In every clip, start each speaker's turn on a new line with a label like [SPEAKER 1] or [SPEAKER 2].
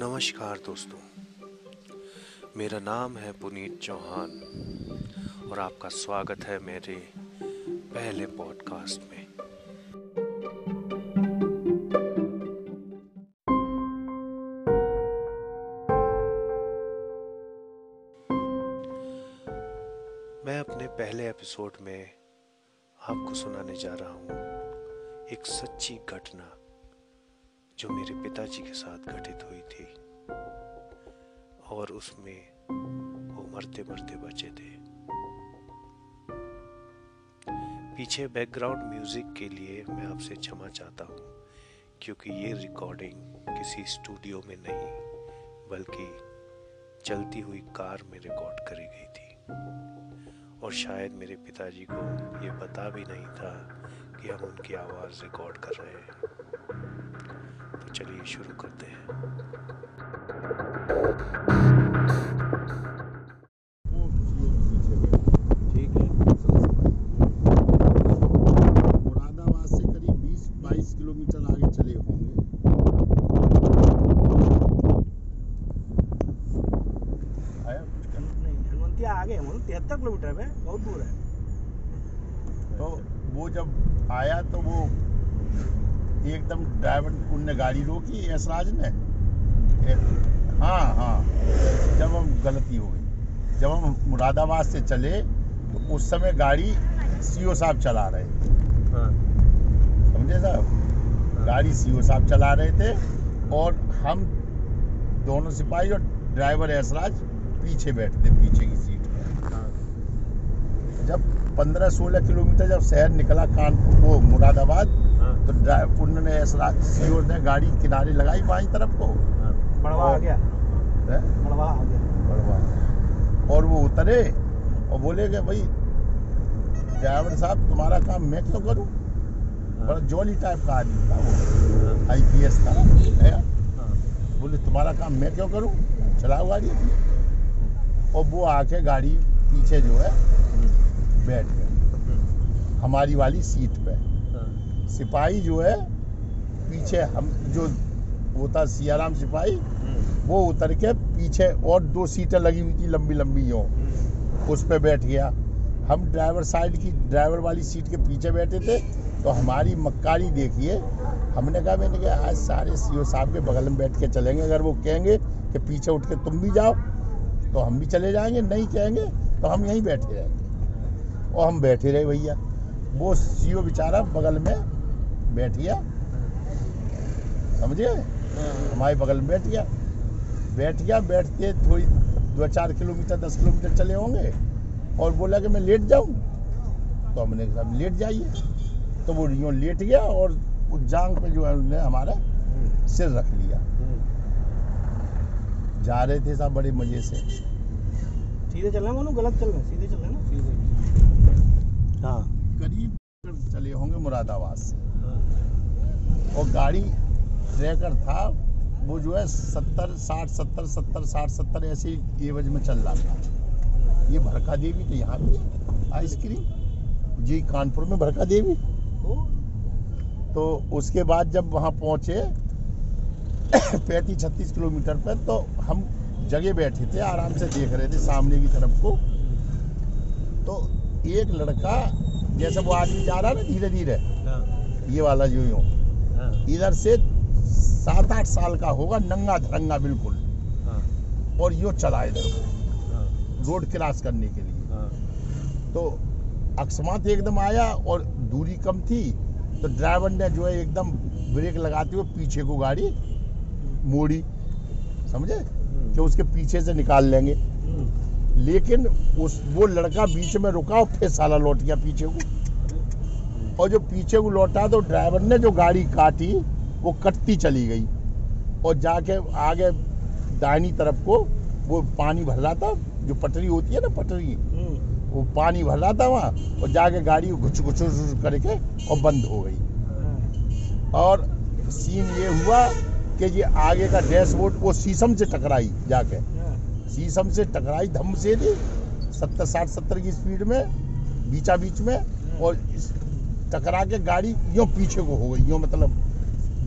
[SPEAKER 1] नमस्कार दोस्तों। मेरा नाम है पुनीत चौहान और आपका स्वागत है मेरे पहले पॉडकास्ट में। मैं अपने पहले एपिसोड में आपको सुनाने जा रहा हूँ एक सच्ची घटना। जो मेरे पिताजी के साथ घटित हुई थी और उसमें वो मरते मरते बचे थे। पीछे बैकग्राउंड म्यूज़िक के लिए मैं आपसे क्षमा चाहता हूँ, क्योंकि ये रिकॉर्डिंग किसी स्टूडियो में नहीं, बल्कि चलती हुई कार में रिकॉर्ड करी गई थी। और शायद मेरे पिताजी को ये पता भी नहीं था कि हम उनकी आवाज़ रिकॉर्ड कर रहे हैं। तो चलिए शुरू करते हैं।
[SPEAKER 2] मुरादाबाद से करीब किलोमीटर आगे चले होंगे। आया कुछ करना?
[SPEAKER 3] नहीं हनुमंतिया आगे मतलब तिहत्तर किलोमीटर है बहुत दूर है।
[SPEAKER 2] तो वो जब आया तो वो एकदम ड्राइवर उनने गाड़ी रोकी यशराज ने। हाँ हाँ। जब हम गलती हो गई जब हम मुरादाबाद से चले तो उस समय गाड़ी सीओ साहब चला रहे थे।
[SPEAKER 3] हाँ।
[SPEAKER 2] समझे साहब? गाड़ी सीओ साहब चला रहे थे और हम दोनों सिपाही और ड्राइवर ऐसराज पीछे बैठते पीछे की सीट
[SPEAKER 3] हाँ
[SPEAKER 2] जब 15-16 किलोमीटर जब शहर निकला कानपुर को मुरादाबाद
[SPEAKER 3] हाँ।
[SPEAKER 2] तो ड्राइव उन्होंने सीओ ने गाड़ी किनारे लगाई बाई तरफ़ को।
[SPEAKER 3] हाँ। बड़वा आ गया। बड़वा आ गया।
[SPEAKER 2] बड़वा। और वो उतरे और बोले कि भाई ड्राइवर साहब तुम्हारा काम मैं क्यों करूँ? बड़ा जॉली टाइप का आदमी था वो। आईपीएस था। है?
[SPEAKER 3] हाँ।
[SPEAKER 2] बोले तुम्हारा काम मैं क्यों करूँ? चलाओ गाड़ी। और वो आके गाड़ी पीछे जो है। बैठ गए हमारी वाली सीट पे। सिपाही जो है पीछे हम जो वो था सियाराम सिपाही वो उतर के पीछे और दो सीटें लगी हुई थी लंबी लंबी यो। उस पर बैठ गया। हम ड्राइवर साइड की ड्राइवर वाली सीट के पीछे बैठे थे तो हमारी मक्कारी देखिए हमने कहा मैंने कहा आज सारे सीओ साहब के बगल में बैठ के चलेंगे अगर वो कहेंगे कि पीछे उठ के तुम भी जाओ तो हम भी चले जाएँगे नहीं कहेंगे तो हम यहीं बैठे रहेंगे और हम बैठे रहे भैया। वो सीओ बेचारा बगल में बैठ गया। समझे? हमारे बगल में बैठ गया। बैठ गया, बैठते थोड़ी दो चार किलोमीटर, दस किलोमीटर चले होंगे। और बोला कि मैं लेट जाऊँ। तो हमने कहा लेट जाइए। तो वो यूँ लेट गया और उस जांग पे जो है उसने हमारा सिर रख लिया। जा रहे थे सब बड़े मज़े से।
[SPEAKER 3] सीधे चलना मानो गलत चल रहे सीधे चल रहे हैं ना सीधे हाँ
[SPEAKER 2] करीब चले होंगे मुरादाबाद से। और गाड़ी ट्रैकर था, वो जो है सत्तर, साठ, सत्तर सत्तर, साठ, सत्तर ऐसे एवज में चल रहा था। ये भरका देवी तो यहाँ है, आइसक्रीम। जी, कानपुर में भरका देवी। तो उसके बाद जब वहाँ पहुँचे पैंतीस छत्तीस किलोमीटर पर तो हम जगह बैठे थे, आराम से देख रहे थे सामने की तरफ़ को। तो एक लड़का जैसे वो आदमी जा रहा है ना धीरे धीरे
[SPEAKER 3] हाँ।
[SPEAKER 2] ये वाला जो यूँ।
[SPEAKER 3] हाँ।
[SPEAKER 2] इधर से सात आठ साल का होगा नंगा धरंगा बिल्कुल।
[SPEAKER 3] हाँ।
[SPEAKER 2] और यूँ चला इधर। रोड क्रॉस करने के लिए। तो अकस्मात एकदम आया और दूरी कम थी तो ड्राइवर ने जो है एकदम ब्रेक लगाते हुए पीछे को गाड़ी मोड़ी। समझे? कि उसके पीछे से निकाल लेंगे। लेकिन उस, वो लड़का बीच में रुका और फिर साला लौट गया पीछे को। और जो पीछे को लौटा तो ड्राइवर ने जो गाड़ी काटी, वो कटती चली गई। और जाके आगे दाहिनी तरफ़ को वो पानी भर रहा था, जो पटरी होती है ना, पटरी, वो पानी भर रहा था वहाँ, और जाके गाड़ी घुच घुच करके और बंद हो गई। और सीन ये हुआ कि ये आगे का डैशबोर्ड वो शीशम से टकराई जाके। शीशम से टकराई धम से दी सत्तर साठ सत्तर की स्पीड में बीचा बीच में और टकरा के गाड़ी यूँ पीछे को हो गई यूँ मतलब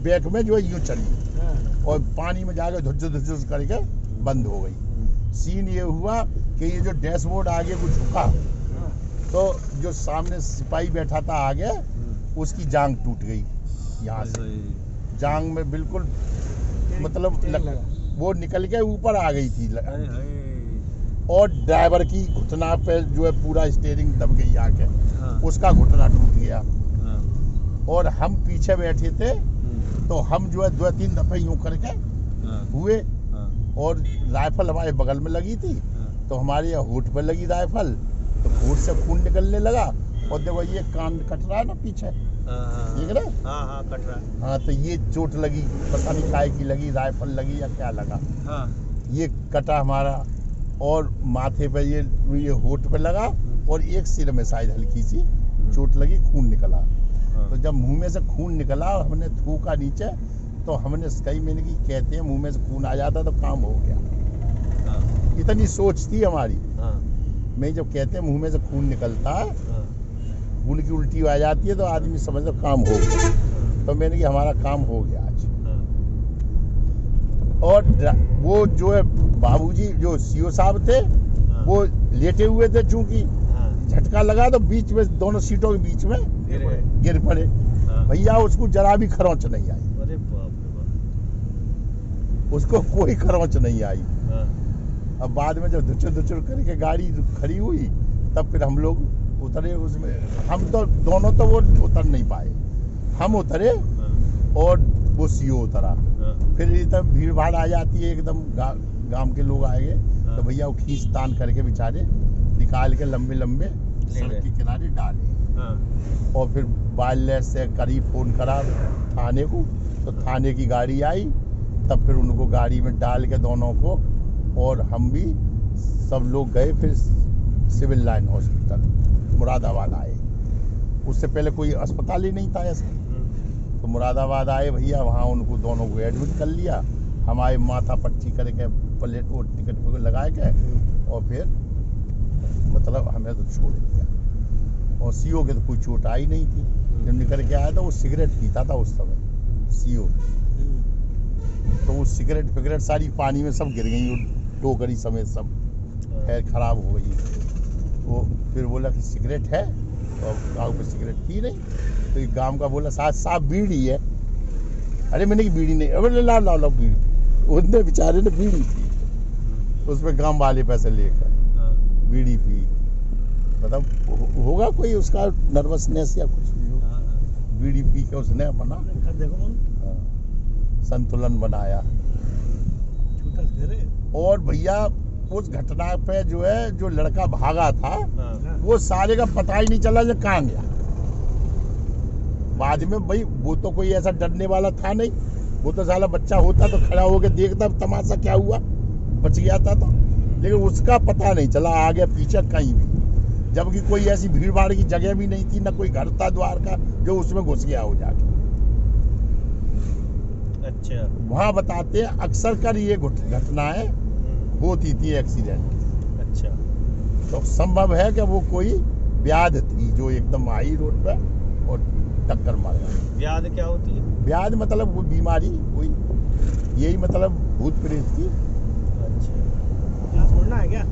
[SPEAKER 2] बैक में जो है यूँ चली और पानी में जाके धुच धुच करके बंद हो गई। सीन ये हुआ कि ये जो डैशबोर्ड आगे को झुका। तो जो सामने सिपाही बैठा था आगे। उसकी जांग टूट गई यहाँ से जांग में बिल्कुल मतलब लगा। वो निकल के ऊपर आ गई थी। और ड्राइवर की घुटना पे जो है पूरा स्टेयरिंग दब गई आके।
[SPEAKER 3] हाँ,
[SPEAKER 2] उसका घुटना टूट गया।
[SPEAKER 3] हाँ,
[SPEAKER 2] और हम पीछे बैठे थे
[SPEAKER 3] हम्म,
[SPEAKER 2] तो हम जो है दो तीन दफे यूँ करके
[SPEAKER 3] हाँ,
[SPEAKER 2] हुए।
[SPEAKER 3] हाँ,
[SPEAKER 2] और राइफल हमारे बगल में लगी थी।
[SPEAKER 3] हाँ,
[SPEAKER 2] तो हमारे यहाँ होठ पे लगी राइफल। तो होठ से खून निकलने लगा। और देखो ये कान कट रहा है ना पीछे?
[SPEAKER 3] हाँ,
[SPEAKER 2] ठीक है?
[SPEAKER 3] हाँ हाँ कट रहा है।
[SPEAKER 2] हाँ तो ये चोट लगी पता नहीं काय की लगी राइफल लगी या क्या लगा।
[SPEAKER 3] हाँ।
[SPEAKER 2] ये कटा हमारा और माथे पे ये ये होठ पे लगा और एक सिर में शायद हल्की सी चोट लगी खून निकला।
[SPEAKER 3] हाँ,
[SPEAKER 2] तो जब मुँह में से खून निकला और हमने थूका नीचे तो हमने कई महीने की कहते हैं मुँह में से खून आ जाता तो काम हो गया।
[SPEAKER 3] हाँ,
[SPEAKER 2] इतनी सोच थी हमारी।
[SPEAKER 3] हाँ,
[SPEAKER 2] मैं जब कहते हैं मुँह में से खून निकलता है खून की उल्टी आ जाती है तो आदमी समझ लो काम हो गया। तो मैंने कि हमारा काम हो गया आज। और वो जो है बाबूजी जो सीओ साहब थे
[SPEAKER 3] हाँ,
[SPEAKER 2] वो लेटे हुए थे चूँकि
[SPEAKER 3] हाँ,
[SPEAKER 2] झटका लगा तो बीच में दोनों सीटों के बीच में
[SPEAKER 3] गिर
[SPEAKER 2] पड़े।
[SPEAKER 3] हाँ,
[SPEAKER 2] भैया उसको जरा भी खरोंच नहीं आई।
[SPEAKER 3] अरे बाप रे बाप।
[SPEAKER 2] उसको कोई खरोंच नहीं आई। अब बाद में जब धुचुर धुचुर करके गाड़ी खड़ी हुई तब फिर हम लोग उतरे उसमें। हम तो दोनों तो वो उतर नहीं पाए। हम उतरे और वो सीओ उतरा। फिर इधर भीड़ भाड़ आ जाती है एकदम गा, गाँव के लोग आए। गए
[SPEAKER 3] तो।
[SPEAKER 2] भैया वो खींच तान करके बेचारे निकाल के लंबे लंबे सड़क के किनारे डाले।
[SPEAKER 3] हाँ,
[SPEAKER 2] और फिर वायरलेस से करीब फ़ोन करा थाने को। तो थाने की गाड़ी आई। तब फिर उनको गाड़ी में डाल के दोनों को और हम भी सब लोग गए। फिर सिविल लाइन हॉस्पिटल, मुरादाबाद आए। उससे पहले कोई अस्पताल ही नहीं था ऐसा। तो मुरादाबाद आए, भैया, वहाँ उनको दोनों को एडमिट कर लिया। हमारे माथा पट्टी करके प्लेट वो टिकट पे लगा के और फिर मतलब हमें तो छोड़ दिया। और सीओ के तो कोई चोट आई नहीं थी। जब निकल के आया था, वो सिगरेट पीता था उस समय सीओ तो वो सिगरेट फिगरेट सारी पानी में सब गिर गई टोकरी समेत सब, खैर, खराब हो गई। वो फिर बोला कि सिगरेट है तो गाँव पे सिगरेट थी नहीं तो एक गाँव का बोला साहब साहब बीड़ी है। अरे मैंने की बीड़ी नहीं। अरे ला ला ला बीड़ी। उसने बेचारे ने बीड़ी पी। उसमें गाँव वाले पैसे लेकर
[SPEAKER 3] हाँ,
[SPEAKER 2] बीड़ी पी। मतलब होगा कोई उसका नर्वसनेस या कुछ भी हो।
[SPEAKER 3] हाँ, हाँ,
[SPEAKER 2] बीड़ी पी के उसने हाँ, संतुलन बनाया।
[SPEAKER 3] रहे
[SPEAKER 2] और भैया उस घटना पे जो है जो लड़का भागा था
[SPEAKER 3] हाँ,
[SPEAKER 2] वो सारे का पता ही नहीं चला जो कहाँ गया। बाद में भाई वो तो कोई ऐसा डरने वाला था नहीं। वो तो साला बच्चा होता तो खड़ा होकर देखता तमाशा क्या हुआ बच गया था तो। लेकिन उसका पता नहीं चला आगे पीछे कहीं भी। जबकि कोई ऐसी भीड़ भाड़ की जगह भी नहीं थी ना कोई घर था द्वार का जो उसमें घुस गया हो जाके।
[SPEAKER 3] अच्छा।
[SPEAKER 2] वहाँ बताते हैं अक्सर कर ये घटना
[SPEAKER 3] हम्म,
[SPEAKER 2] होती थी एक्सीडेंट
[SPEAKER 3] अच्छा।
[SPEAKER 2] तो संभव है कि वो कोई व्याध थी जो एकदम आई रोड पे और टक्कर मार गई।
[SPEAKER 3] व्याध क्या होती? है
[SPEAKER 2] व्याध मतलब वो बीमारी कोई यही मतलब भूत प्रेत की
[SPEAKER 3] अच्छा।
[SPEAKER 4] छोड़ना है क्या?